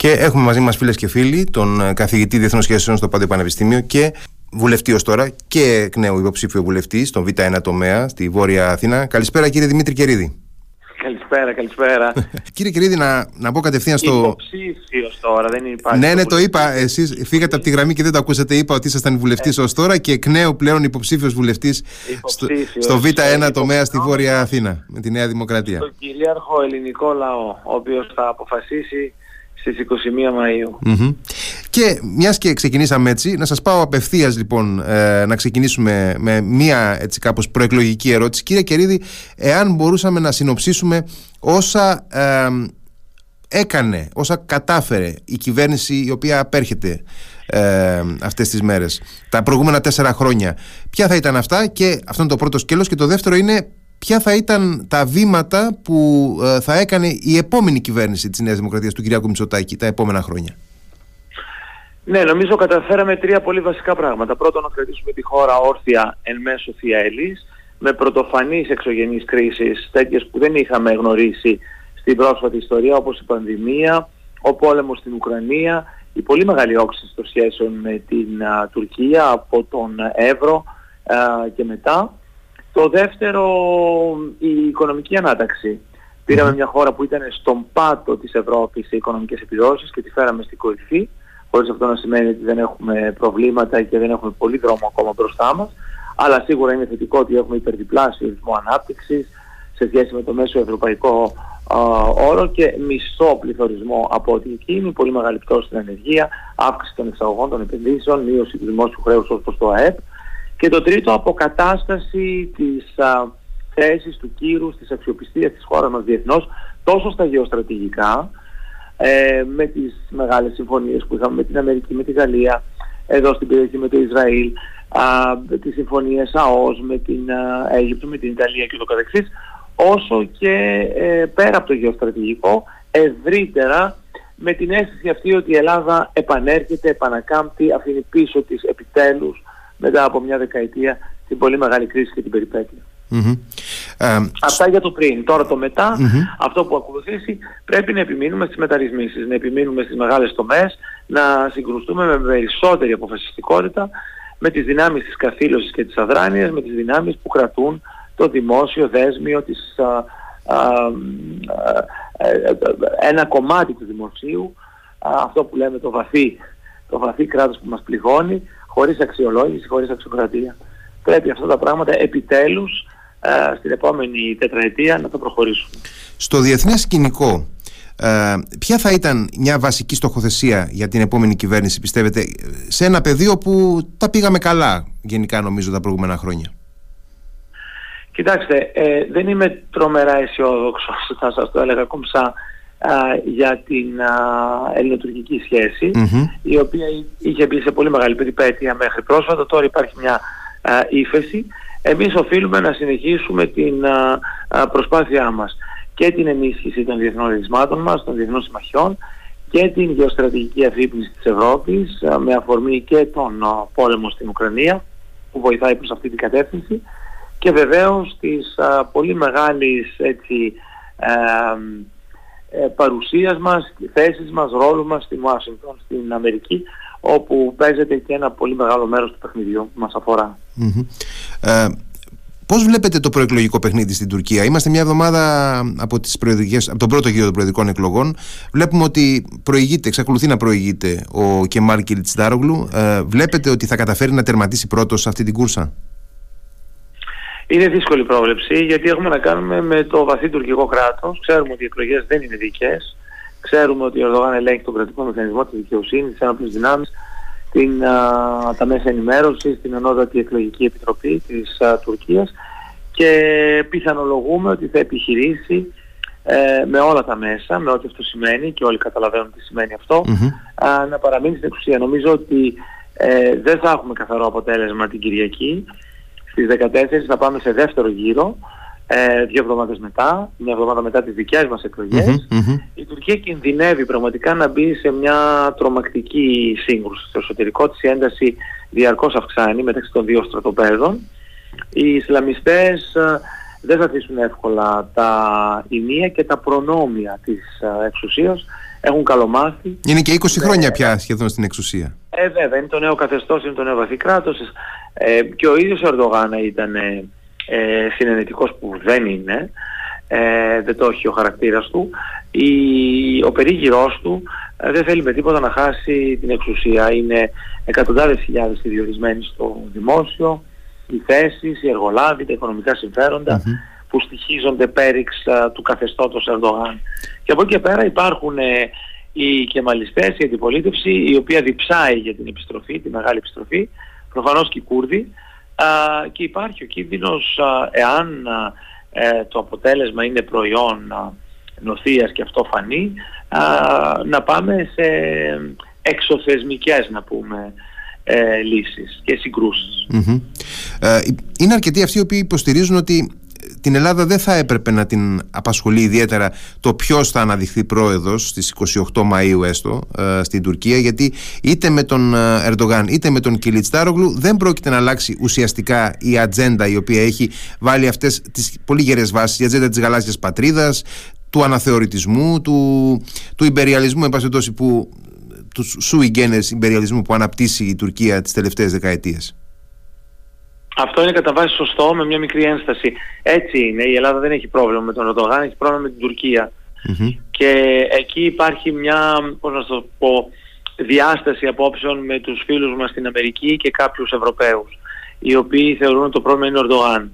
Και έχουμε μαζί μας φίλες και φίλοι τον ε, καθηγητή Διεθνών Σχέσεων στο Πάντιο Πανεπιστήμιο και βουλευτή ως τώρα και εκ νέου υποψήφιο βουλευτής στον Β1 τομέα στη Βόρεια Αθήνα. Καλησπέρα κύριε Δημήτρη Κερίδη. Καλησπέρα, καλησπέρα. Κύριε Κερίδη, να, να πω κατευθείαν στο. Υποψήφιο τώρα, δεν υπάρχει. Ναι, ναι, το είπα. Εσείς φύγατε από τη γραμμή και δεν το ακούσατε. Είπα ότι ήσασταν βουλευτής ε. ως τώρα και εκ νέου πλέον υποψήφιος βουλευτής στο, στο Β1 τομέα στη Βόρεια Αθήνα με τη Νέα Δημοκρατία. Στο κυρίαρχο ελληνικό λαό, ο οποίος θα αποφασίσει στις 21 Μαΐου. Mm-hmm. Και μιας και ξεκινήσαμε έτσι, να σας πάω απευθείας λοιπόν ε, να ξεκινήσουμε με μια έτσι κάπως προεκλογική ερώτηση. Κύριε Κερίδη, εάν μπορούσαμε να συνοψίσουμε όσα ε, έκανε, όσα κατάφερε η κυβέρνηση η οποία απέρχεται ε, αυτές τις μέρες, τα προηγούμενα τέσσερα χρόνια, ποια θα ήταν αυτά; Και αυτό είναι το πρώτο σκέλος και το δεύτερο είναι ποια θα ήταν τα βήματα που ε, θα έκανε η επόμενη κυβέρνηση της Νέας Δημοκρατίας του κ. Μητσοτάκη τα επόμενα χρόνια; Ναι, νομίζω καταφέραμε τρία πολύ βασικά πράγματα. Πρώτον, να κρατήσουμε τη χώρα όρθια εν μέσω θιαέλης, με πρωτοφανείς εξωγενείς κρίσεις, τέτοιες που δεν είχαμε γνωρίσει στην πρόσφατη ιστορία, όπως η πανδημία, ο πόλεμος στην Ουκρανία, η πολύ μεγάλη όξυνση των σχέσεων με την Τουρκία από τον Εύρο και μετά. Το δεύτερο, η οικονομική ανάταξη. Πήραμε μια χώρα που ήταν στον πάτο της Ευρώπης σε οικονομικές επιδόσεις και τη φέραμε στην κορυφή, χωρίς αυτό να σημαίνει ότι δεν έχουμε προβλήματα και δεν έχουμε πολύ δρόμο ακόμα μπροστά μας, αλλά σίγουρα είναι θετικό ότι έχουμε υπερδιπλάσιο ρυθμό ανάπτυξης σε σχέση με το μέσο ευρωπαϊκό όρο και μισό πληθωρισμό από ό,τι εκείνη, πολύ μεγάλη πτώση στην ενεργεία, αύξηση των εξαγωγών των επενδύσεων, μείωση του δημόσιου χρέους ως προς το ΑΕΠ. Και το τρίτο, αποκατάσταση της α, θέσης του κύρους, της αξιοπιστίας της χώρας μας διεθνώς, τόσο στα γεωστρατηγικά, ε, με τις μεγάλες συμφωνίες που είχαμε με την Αμερική, με τη Γαλλία, εδώ στην περιοχή με το Ισραήλ, α, τις συμφωνίες ΑΟΣ με την α, Αίγυπτο, με την Ιταλία και το καθεξής, όσο και ε, πέρα από το γεωστρατηγικό, ευρύτερα με την αίσθηση αυτή ότι η Ελλάδα επανέρχεται, επανακάμπτει, αφήνει πίσω της επιτέλους μετά από μια δεκαετία την πολύ μεγάλη κρίση και την περιπέτεια. Αυτά για το πριν. Τώρα το μετα αυτό που ακολουθήσει, πρέπει να επιμείνουμε στις μεταρρυθμίσεις, να επιμείνουμε στις μεγάλες τομές, να συγκρουστούμε με περισσότερη αποφασιστικότητα με τις δυνάμεις της καθήλωσης και της αδράνειας, με τις δυνάμεις που κρατούν το δημόσιο δέσμιο, της, ένα κομμάτι του δημοσίου, αυτό που λέμε το βαθύ, το βαθύ κράτος που μας πληγώνει, χωρίς αξιολόγηση, χωρίς αξιοκρατία. Πρέπει αυτά τα πράγματα επιτέλους ε, στην επόμενη τετραετία να το προχωρήσουμε. Στο διεθνές σκηνικό, ε, ποια θα ήταν μια βασική στοχοθεσία για την επόμενη κυβέρνηση, πιστεύετε, σε ένα πεδίο που τα πήγαμε καλά γενικά νομίζω τα προηγούμενα χρόνια; Κοιτάξτε, ε, δεν είμαι τρομερά αισιόδοξος, θα σας το έλεγα κομψά, για την α, ελληνοτουρκική η οποία είχε μπει σε πολύ μεγάλη περιπέτεια μέχρι πρόσφατα, τώρα υπάρχει μια α, ύφεση. Εμείς οφείλουμε να συνεχίσουμε την προσπάθειά μας και την ενίσχυση των διεθνών ρηγισμάτων μας, των διεθνών συμμαχιών και την γεωστρατηγική αφύπνιση της Ευρώπης με αφορμή και τον πόλεμο στην Ουκρανία που βοηθάει προς αυτή την κατεύθυνση. Και βεβαίως της πολύ μεγάλης έτσι, ε, παρουσίας μας, θέσης μας, ρόλου μας στην Ουάσιγκτον, στην Αμερική, όπου παίζεται και ένα πολύ μεγάλο μέρος του παιχνιδιού που μας αφορά. Ε, πώς βλέπετε το προεκλογικό παιχνίδι στην Τουρκία; Είμαστε μια εβδομάδα από, τις από τον πρώτο γύρο των προεδρικών εκλογών. Βλέπουμε ότι προηγείται, εξακολουθεί να προηγείται ο Κεμάλ Κιλτσντάρογλου. Ε, βλέπετε ότι θα καταφέρει να τερματίσει πρώτος αυτή την κούρσα; Είναι δύσκολη πρόβλεψη γιατί έχουμε να κάνουμε με το βαθύ τουρκικό κράτος. Ξέρουμε ότι οι εκλογές δεν είναι δικές. Ξέρουμε ότι ο Ερδογάν ελέγχει τον κρατικό μηχανισμό της δικαιοσύνης, τις ένοπλες δυνάμεις, την, α, τα μέσα ενημέρωσης, την ανώτατη εκλογική επιτροπή της α, Τουρκίας και πιθανολογούμε ότι θα επιχειρήσει ε, με όλα τα μέσα, με ό,τι αυτό σημαίνει και όλοι καταλαβαίνουν τι σημαίνει να παραμείνει στην εξουσία. Νομίζω ότι ε, δεν θα έχουμε καθαρό αποτέλεσμα την Κυριακή. Στις 14 θα πάμε σε δεύτερο γύρο, ε, δύο εβδομάδες μετά, μια εβδομάδα μετά τις δικές μας εκλογες Η Τουρκία κινδυνεύει πραγματικά να μπει σε μια τρομακτική σύγκρουση. Στο εσωτερικό της η ένταση διαρκώς αυξάνει μεταξύ των δύο στρατοπέδων. Οι Ισλαμιστές ε, δεν θα αφήσουν εύκολα τα ημεία και τα προνόμια της ε, εξουσίας έχουν καλομάθει. Είναι και 20 χρόνια πια σχεδόν στην εξουσία. Ε, βέβαια, είναι το νέο καθεστώς, είναι το νέο βαθύ κράτος. Ε, και ο ίδιος ο Ερντογάν ήταν ε, ε, συνενετικός που δεν είναι, ε, δεν το έχει ο χαρακτήρας του. Η, ο περίγυρός του ε, δεν θέλει με τίποτα να χάσει την εξουσία. Είναι εκατοντάδες χιλιάδες διορισμένοι στο δημόσιο, οι θέσεις, οι εργολάβοι, τα οικονομικά που στοιχίζονται πέριξ του καθεστώτος Ερντογάν. Και από εκεί και πέρα υπάρχουν ε, οι κεμαλιστές, η αντιπολίτευση, η οποία διψάει για την επιστροφή, τη μεγάλη επιστροφή, προφανώς και οι Κούρδοι, και υπάρχει ο κίνδυνος, εάν ε, το αποτέλεσμα είναι προϊόν νοθείας και αυτό φανεί, να πάμε σε εξωθεσμικές, να πούμε, ε, λύσεις και συγκρουσεις ε, είναι αρκετοί αυτοί οι οποίοι υποστηρίζουν ότι την Ελλάδα δεν θα έπρεπε να την απασχολεί ιδιαίτερα το ποιος θα αναδειχθεί πρόεδρος στις 28 Μαου έστω ε, στην Τουρκία, γιατί είτε με τον ε, Ερντογάν είτε με τον Κιλιτστάρογλου δεν πρόκειται να αλλάξει ουσιαστικά η ατζέντα η οποία έχει βάλει αυτές τις πολύ γερές βάσεις, η ατζέντα της γαλάζιας πατρίδας, του αναθεωρητισμού, του, του υπεριαλισμού, εν πάση που του sui generis που αναπτύσσει η Τουρκία τις τελευταίες δεκαετίες. Αυτό είναι κατά βάση σωστό με μια μικρή ένσταση. Έτσι είναι. Η Ελλάδα δεν έχει πρόβλημα με τον Ερντογάν, έχει πρόβλημα με την τουρκια Και εκεί υπάρχει μια, πώς να το πω, διάσταση απόψεων με τους φίλους μας στην Αμερική και κάποιους Ευρωπαίους οι οποίοι θεωρούν ότι το πρόβλημα είναι ο ερντογαν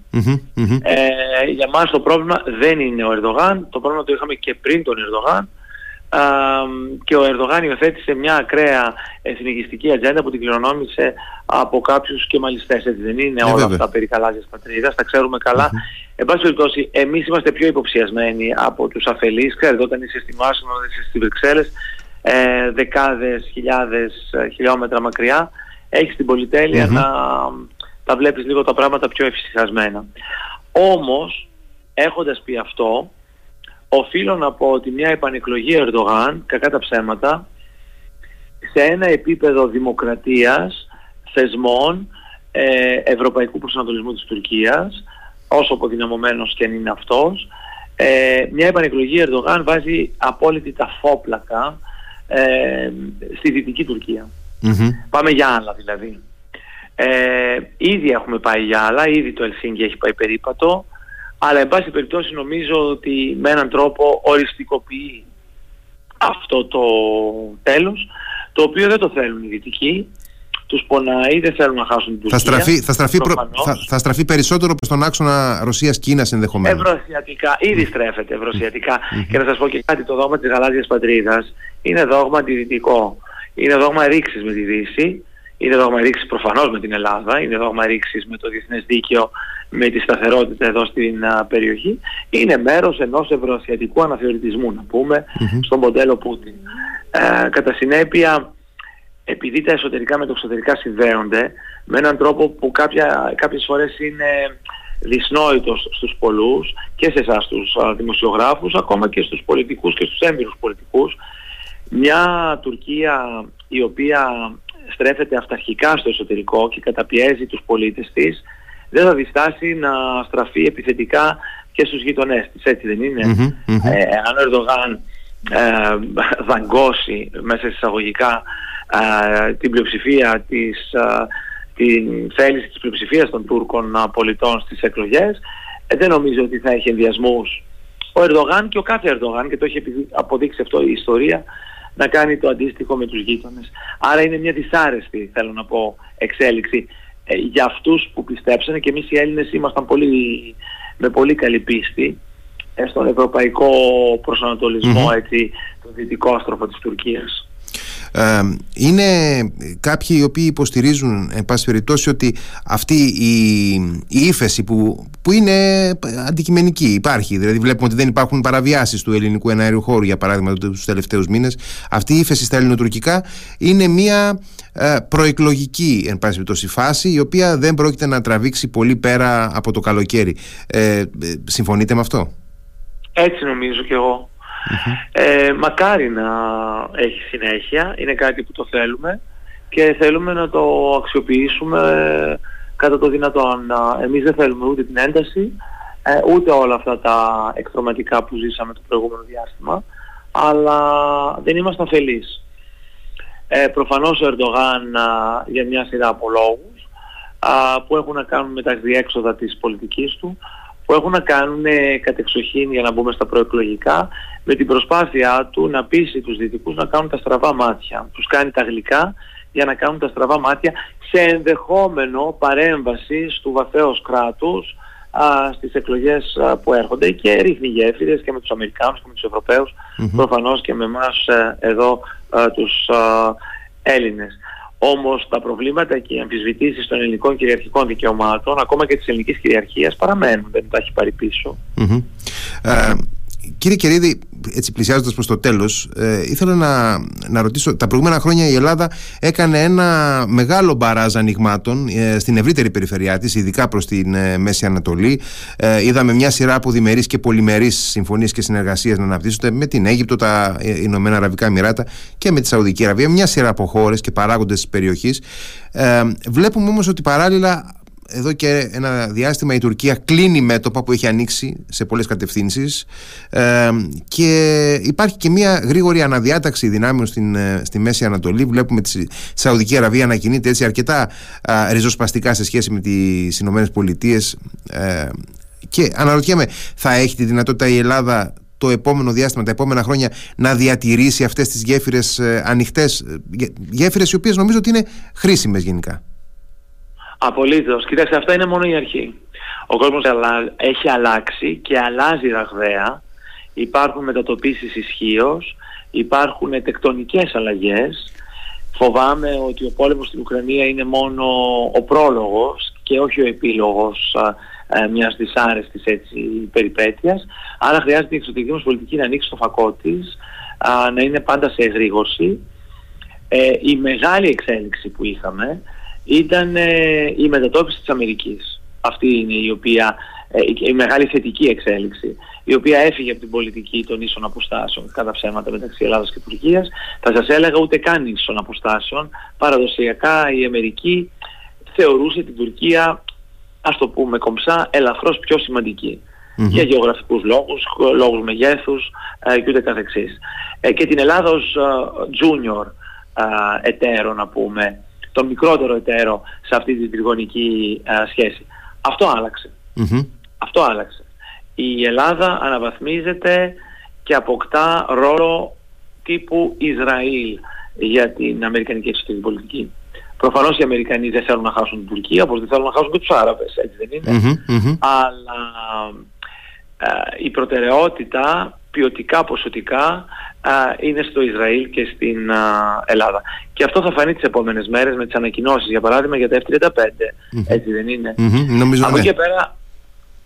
Ε, για μας το πρόβλημα δεν είναι ο Ερντογάν, το πρόβλημα το είχαμε και πριν τον Ερντογάν και ο Ερδογάν υιοθέτησε μια ακραία εθνικιστική ατζέντα που την κληρονόμησε από κάποιους και μαλιστές, έτσι δεν είναι ε, όλα αυτά περί καλάζιας πατρίδας, τα ξέρουμε καλά. Mm-hmm. Εν πάση περιπτώσει, εμείς είμαστε πιο υποψιασμένοι από τους αφελείς, ξέρετε όταν είσαι στη Μάσο, όταν είσαι στη Βρυξέλλες, ε, δεκάδες, χιλιάδες ε, χιλιόμετρα μακριά, έχεις την πολυτελεια να τα βλέπεις λίγο τα πράγματα πιο εφησυχασμένα. Όμως, έχοντας πει αυτό, οφείλω να πω ότι μια επανεκλογή Ερντογάν, κακά τα ψέματα, σε ένα επίπεδο δημοκρατίας, θεσμών, ε, ευρωπαϊκού προσανατολισμού της Τουρκίας, όσο αποδυναμωμένος και αν είναι αυτός, ε, μια επανεκλογή Ερντογάν βάζει απόλυτη ταφόπλακα ε, στη Δυτική Πάμε για άλλα δηλαδή. Ε, ήδη έχουμε πάει για άλλα, ήδη το Ελσίνγκη έχει πάει περίπατο, αλλά εν πάση περιπτώσει νομίζω ότι με έναν τρόπο οριστικοποιεί αυτό το τέλος το οποίο δεν το θέλουν οι δυτικοί. Τους πονάει, δεν θέλουν να χάσουν την θα στραφεί, θα, στραφεί θα, θα στραφεί περισσότερο προς τον άξονα Ρωσίας-Κίνας ενδεχομένως. Ευρωσιατικά, ήδη στρέφεται ευρωσιατικά. και να σας πω και κάτι, το δόγμα της γαλάζιας πατρίδας είναι δόγμα αντιδυτικό. Είναι δόγμα ρήξης με τη Δύση, είναι δόγμα ρήξης προφανώς με την Ελλάδα, είναι δόγμα ρήξης με το διεθνές δίκαιο με τη σταθερότητα εδώ στην περιοχή είναι μέρος ενός ευρωασιατικού αναθεωρητισμού να πουμε στο μοντέλο Πούτιν. Ε, κατά συνέπεια επειδή τα εσωτερικά με το εξωτερικά συνδέονται με έναν τρόπο που κάποια, κάποιες φορές είναι δυσνόητος στους πολλούς και σε εσάς τους δημοσιογράφους ακόμα και στους πολιτικούς και στους έμπειρους πολιτικούς μια Τουρκία η οποία στρέφεται αυταρχικά στο εσωτερικό και καταπιέζει τους πολίτες της δεν θα διστάσει να στραφεί επιθετικά και στους γειτονές της, έτσι δεν ειναι Ε, αν ο Ερδογάν ε, δαγκώσει μέσα εισαγωγικά ε, την πλειοψηφία της, ε, την θέληση της πλειοψηφίας των Τούρκων πολιτών στις εκλογές, ε, δεν νομίζω ότι θα έχει ενδιασμούς ο Ερδογάν και ο κάθε Ερδογάν και το έχει αποδείξει αυτό η ιστορία να κάνει το αντίστοιχο με τους γείτονες. Άρα είναι μια δυσάρεστη, θέλω να πω, εξέλιξη ε, για αυτούς που πιστέψανε και εμείς οι Έλληνες ήμασταν πολύ, με πολύ καλή πίστη ε, στον ευρωπαϊκό προσανατολισμό, έτσι, το δυτικό άστροφο της Τουρκίας. Ε, είναι κάποιοι οι οποίοι υποστηρίζουν εν πάση περιπτώσει ότι αυτή η, η ύφεση που, που είναι αντικειμενική υπάρχει. Δηλαδή βλέπουμε ότι δεν υπάρχουν παραβιάσεις του ελληνικού εναέριου χώρου για παράδειγμα τους τελευταίους μήνες. Αυτή η ύφεση στα ελληνοτουρκικά είναι μια ε, προεκλογική εν πάση περιπτώσει φάση η οποία δεν πρόκειται να τραβήξει πολύ πέρα από το καλοκαίρι. Ε, ε συμφωνείτε με αυτό; Έτσι νομίζω και εγώ ε, μακάρι να έχει συνέχεια, είναι κάτι που το θέλουμε και θέλουμε να το αξιοποιήσουμε κατά το δυνατόν. Εμείς δεν θέλουμε ούτε την ένταση, ε, ούτε όλα αυτά τα εκτροματικά που ζήσαμε το προηγούμενο διάστημα. αλλά δεν είμαστε αφελείς. Ε, προφανώς ο Ερντογάν για μια σειρά από λόγους που έχουν να κάνουν με τα διέξοδα της πολιτικής του, που έχουν να κάνουν ε, κατεξοχήν για να μπούμε στα προεκλογικά με την προσπάθειά του να πείσει τους δυτικούς να κάνουν τα στραβά μάτια. Τους κάνει τα γλυκά για να κάνουν τα στραβά μάτια σε ενδεχόμενο παρέμβαση του βαθέως κράτους α, στις εκλογές που έρχονται και ρίχνει γέφυρες και με τους Αμερικάνους και με τους ευρωπαιους προφανώς και με εμάς ε, εδώ α, τους α, Έλληνες. Όμως τα προβλήματα και οι αμφισβητήσεις των ελληνικών κυριαρχικών δικαιωμάτων, ακόμα και της ελληνικής κυριαρχίας, παραμένουν, δεν τα έχει πάρει Κύριε Κερίδη, έτσι πλησιάζοντας προς το τέλος, ε, ήθελα να, να ρωτήσω. Τα προηγούμενα χρόνια η Ελλάδα έκανε ένα μεγάλο μπαράζ ανοιγμάτων ε, στην ευρύτερη περιφερειά της, ειδικά προς την ε, Μέση Ανατολή. Ε, είδαμε μια σειρά από διμερείς και πολυμερείς συμφωνίες και συνεργασίες να αναπτύσσονται με την Αίγυπτο, τα ε, Ηνωμένα Αραβικά Εμμυράτα και με τη Σαουδική Αραβία. Μια σειρά από χώρες και παράγοντες της περιοχής. Ε, βλέπουμε όμως ότι παράλληλα εδώ και ένα διάστημα η Τουρκία κλείνει μέτωπα που έχει ανοίξει σε πολλές κατευθύνσεις. Ε, και υπάρχει και μια γρήγορη αναδιάταξη δυνάμεων στην, ε, στη Μέση Ανατολή. Βλέπουμε τη Σαουδική Αραβία να κινείται έτσι αρκετά α, ριζοσπαστικά σε σχέση με τις Ηνωμένες Πολιτείες. Ε, και αναρωτιέμαι θα έχει τη δυνατότητα η Ελλάδα το επόμενο διάστημα, τα επόμενα χρόνια να διατηρήσει αυτές τις γέφυρες ε, ανοιχτές γέφυρες οι οποίες νομίζω ότι είναι χρήσιμες γενικά; Απολύτως. Κοιτάξτε, αυτά είναι μόνο η αρχή. Ο κόσμος έχει αλλάξει και αλλάζει ραγδαία. Υπάρχουν μετατοπίσεις ισχύω, υπάρχουν τεκτονικές αλλαγές. Φοβάμαι ότι ο πόλεμος στην Ουκρανία είναι μόνο ο πρόλογος και όχι ο επίλογος α, α, μιας δυσάρεστης έτσι, περιπέτειας. Άρα χρειάζεται η εξωτερική μας πολιτική να ανοίξει το φακό της, να είναι πάντα σε εγρήγορση. Ε, η μεγάλη εξέλιξη που είχαμε ήταν ε, η μετατόπιση της Αμερικής. Αυτή είναι η οποία, ε, η μεγάλη θετική εξέλιξη, η οποία έφυγε από την πολιτική των ίσων αποστάσεων κατά ψέματα μεταξύ Ελλάδας και Τουρκίας. Θα σας έλεγα ούτε καν ίσων αποστάσεων. Παραδοσιακά η Αμερική θεωρούσε την Τουρκία, ας το πούμε κομψά, ελαφρώς πιο σημαντική. Για γεωγραφικούς λόγους, λόγους μεγέθους ε, και ούτε καθεξής. Ε, και την Ελλάδα ως junior εταίρο να πούμε το μικρότερο εταίρο σε αυτή την τριγωνική σχέση. Αυτό Αυτό άλλαξε. Η Ελλάδα αναβαθμίζεται και αποκτά ρόλο τύπου Ισραήλ για την Αμερικανική εξωτερική πολιτική. Προφανώς οι Αμερικανοί δεν θέλουν να χάσουν την Τουρκία, όπως δεν θέλουν να χάσουν και τους Άραβες, έτσι δεν ειναι Αλλά η προτεραιότητα ποιοτικά, ποσοτικά είναι στο Ισραήλ και στην Ελλάδα. Και αυτό θα φανεί τις επόμενες μέρες με τις ανακοινώσεις, για παράδειγμα για τα F-35. Έτσι δεν ειναι Νομίζω Από εκεί και πέρα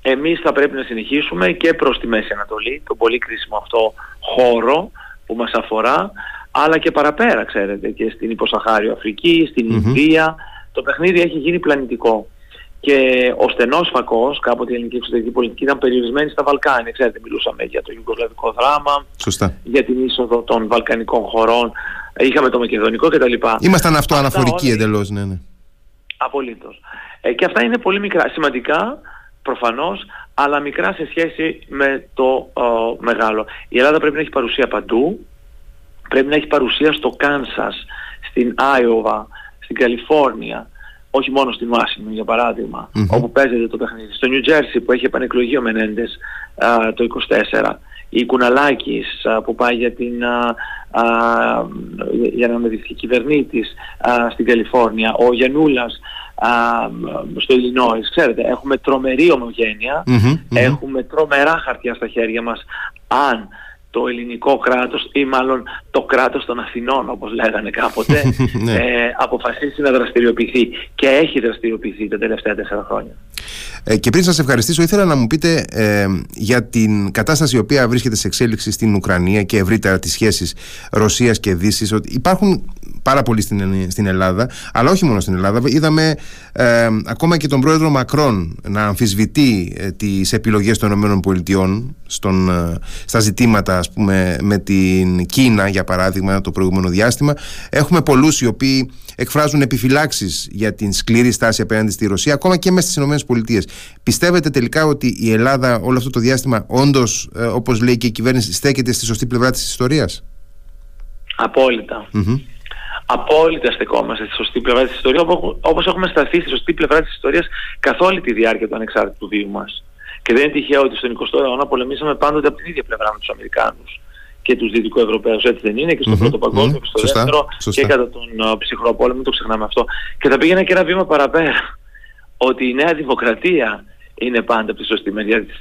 εμείς θα πρέπει να συνεχίσουμε και προς τη Μέση Ανατολή, τον πολύ κρίσιμο αυτό χώρο που μας αφορά, αλλά και παραπέρα, ξέρετε, και στην Υποσαχάριο Αφρική, στην Ινδία. Το παιχνίδι έχει γίνει πλανητικό. Και ο στενός φακός, κάποτε η ελληνική εξωτερική πολιτική ήταν περιορισμένη στα Βαλκάνια. Ξέρετε, μιλούσαμε για το Ιουγκοσλαβικό δράμα, Σωστά. για την είσοδο των Βαλκανικών χωρών, είχαμε το Μακεδονικό κτλ. Ήμασταν αυτό αναφορικοί όλα... εντελώς, ναι, ναι. Απολύτως. Ε, και αυτά είναι πολύ μικρά, σημαντικά προφανώς, αλλά μικρά σε σχέση με το μεγάλο. Η Ελλάδα πρέπει να έχει παρουσία παντού, πρέπει να έχει παρουσία στο Κάνσας, στην Άιωβα, στην Καλιφόρνια, όχι μόνο στην Ουάσιγκτον για παραδειγμα όπου παίζεται το παιχνίδι. Στο Νιου Τζέρσι που έχει επανεκλογεί ο Μενέντες το 24. Η Κουναλάκης που πάει για, την, α, για να μετρηθεί κυβερνήτης στην Καλιφόρνια. Ο Γιαννούλας στο Ιλινόης. Ξέρετε, έχουμε τρομερή έχουμε τρομερά χαρτιά στα χέρια μας αν το ελληνικό κράτος ή μάλλον το κράτος των Αθηνών όπως λέγανε κάποτε ναι. ε, αποφασίσει να δραστηριοποιηθεί και έχει δραστηριοποιηθεί τα τελευταία τέσσερα χρόνια. Ε, και πριν σας ευχαριστήσω ήθελα να μου πείτε ε, για την κατάσταση η οποία βρίσκεται σε εξέλιξη στην Ουκρανία και ευρύτερα τις σχέσεις Ρωσίας και Δύσης ότι υπάρχουν πάρα πολύ στην, στην Ελλάδα, αλλά όχι μόνο στην Ελλάδα. Είδαμε ε, ακόμα και τον πρόεδρο Μακρόν να αμφισβητεί ε, τις επιλογές των ΗΠΑ στον, ε, στα ζητήματα ας πούμε, με την Κίνα, για παράδειγμα, το προηγούμενο διάστημα. Έχουμε πολλούς οι οποίοι εκφράζουν επιφυλάξεις για την σκληρή στάση απέναντι στη Ρωσία, ακόμα και μέσα στις ΗΠΑ. Πιστεύετε τελικά ότι η Ελλάδα όλο αυτό το διάστημα όντως, ε, όπως λέει και η κυβέρνηση, στέκεται στη σωστή πλευρά της ιστορίας; Απόλυτα. Απόλυτα στεκόμαστε στη σωστή πλευρά της ιστορίας, όπως έχουμε σταθεί στη σωστή πλευρά της ιστορίας καθ' όλη τη διάρκεια του ανεξάρτητου βίου μας. Και δεν είναι τυχαίο ότι στον 20ο αιώνα πολεμήσαμε πάντοτε από την ίδια πλευρά με τους Αμερικάνους και τους Δυτικοευρωπαίους, έτσι δεν είναι, και στον Πρώτο Παγκόσμιο και στο Δεύτερο και κατά τον uh, ψυχρό πόλεμο, το ξεχνάμε αυτό. Και θα πήγαινα και ένα βήμα παραπέρα, ότι η Νέα Δημοκρατία είναι πάντα από τη σωστή μεριά της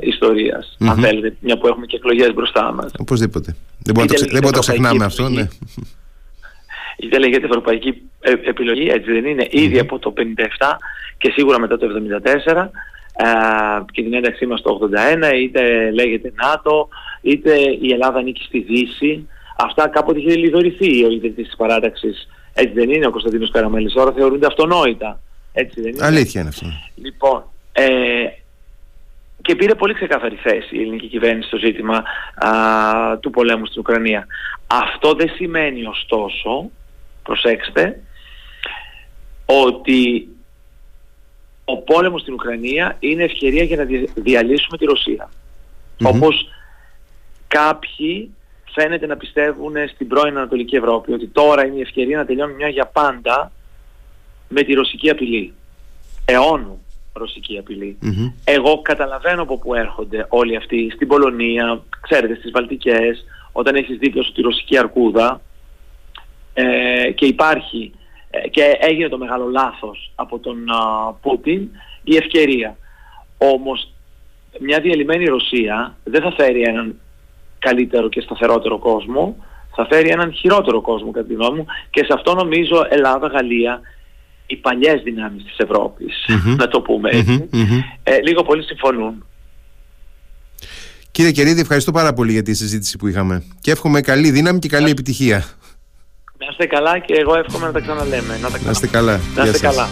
ιστορίας, αν θέλετε, μια που έχουμε και εκλογές μπροστά μας. Οπωσδήποτε. Δεν μπορούμε να το ξεχνάμε αυτό, ναι. Είτε λέγεται ευρωπαϊκή ε, επιλογή, έτσι δεν είναι, ήδη από το 57 και σίγουρα μετά το 74 και την ένταξή μας το 81, είτε λέγεται ΝΑΤΟ, είτε η Ελλάδα ανήκει στη Δύση. Αυτά κάποτε είχε λιδωρηθεί ο ιδρυτής της παράταξης. Έτσι δεν είναι ο Κωνσταντίνος Καραμέλης, τώρα θεωρούνται αυτονόητα. Έτσι δεν είναι. Αλήθεια είναι αυτό. Λοιπόν, ε, και πήρε πολύ ξεκάθαρη θέση η ελληνική κυβέρνηση στο ζήτημα α, του πολέμου στην Ουκρανία. Αυτό δεν σημαίνει ωστόσο, προσέξτε, ότι ο πόλεμος στην Ουκρανία είναι ευκαιρία για να διαλύσουμε τη ρωσια Όπως κάποιοι φαίνεται να πιστεύουν στην πρώην Ανατολική Ευρώπη ότι τώρα είναι η ευκαιρία να τελειώνουμε μια για πάντα με τη ρωσική απειλή. Αιώνου ρωσική Εγώ καταλαβαίνω από πού έρχονται όλοι αυτοί. Στην Πολωνία, ξέρετε στις Βαλτικές, όταν έχεις δίπλα σου τη ρωσική αρκούδα ε, και υπάρχει ε, και έγινε το μεγάλο λάθος από τον Πούτιν η ευκαιρία. Όμως μια διαλυμένη Ρωσία δεν θα φέρει έναν καλύτερο και σταθερότερο κόσμο, θα φέρει έναν χειρότερο κόσμο κατά τη γνώμη μου και σε αυτό νομίζω Ελλάδα, Γαλλία, οι παλιές δυνάμεις της ευρωπης να το πούμε ε, λίγο πολύ συμφωνούν. Κύριε Κερίδη, ευχαριστώ πάρα πολύ για τη συζήτηση που είχαμε και εύχομαι καλή δύναμη και καλή επιτυχία. Να είστε καλά και εγώ εύχομαι να τα ξαναλέμε. Να, τα να είστε καλά. Να είστε καλά.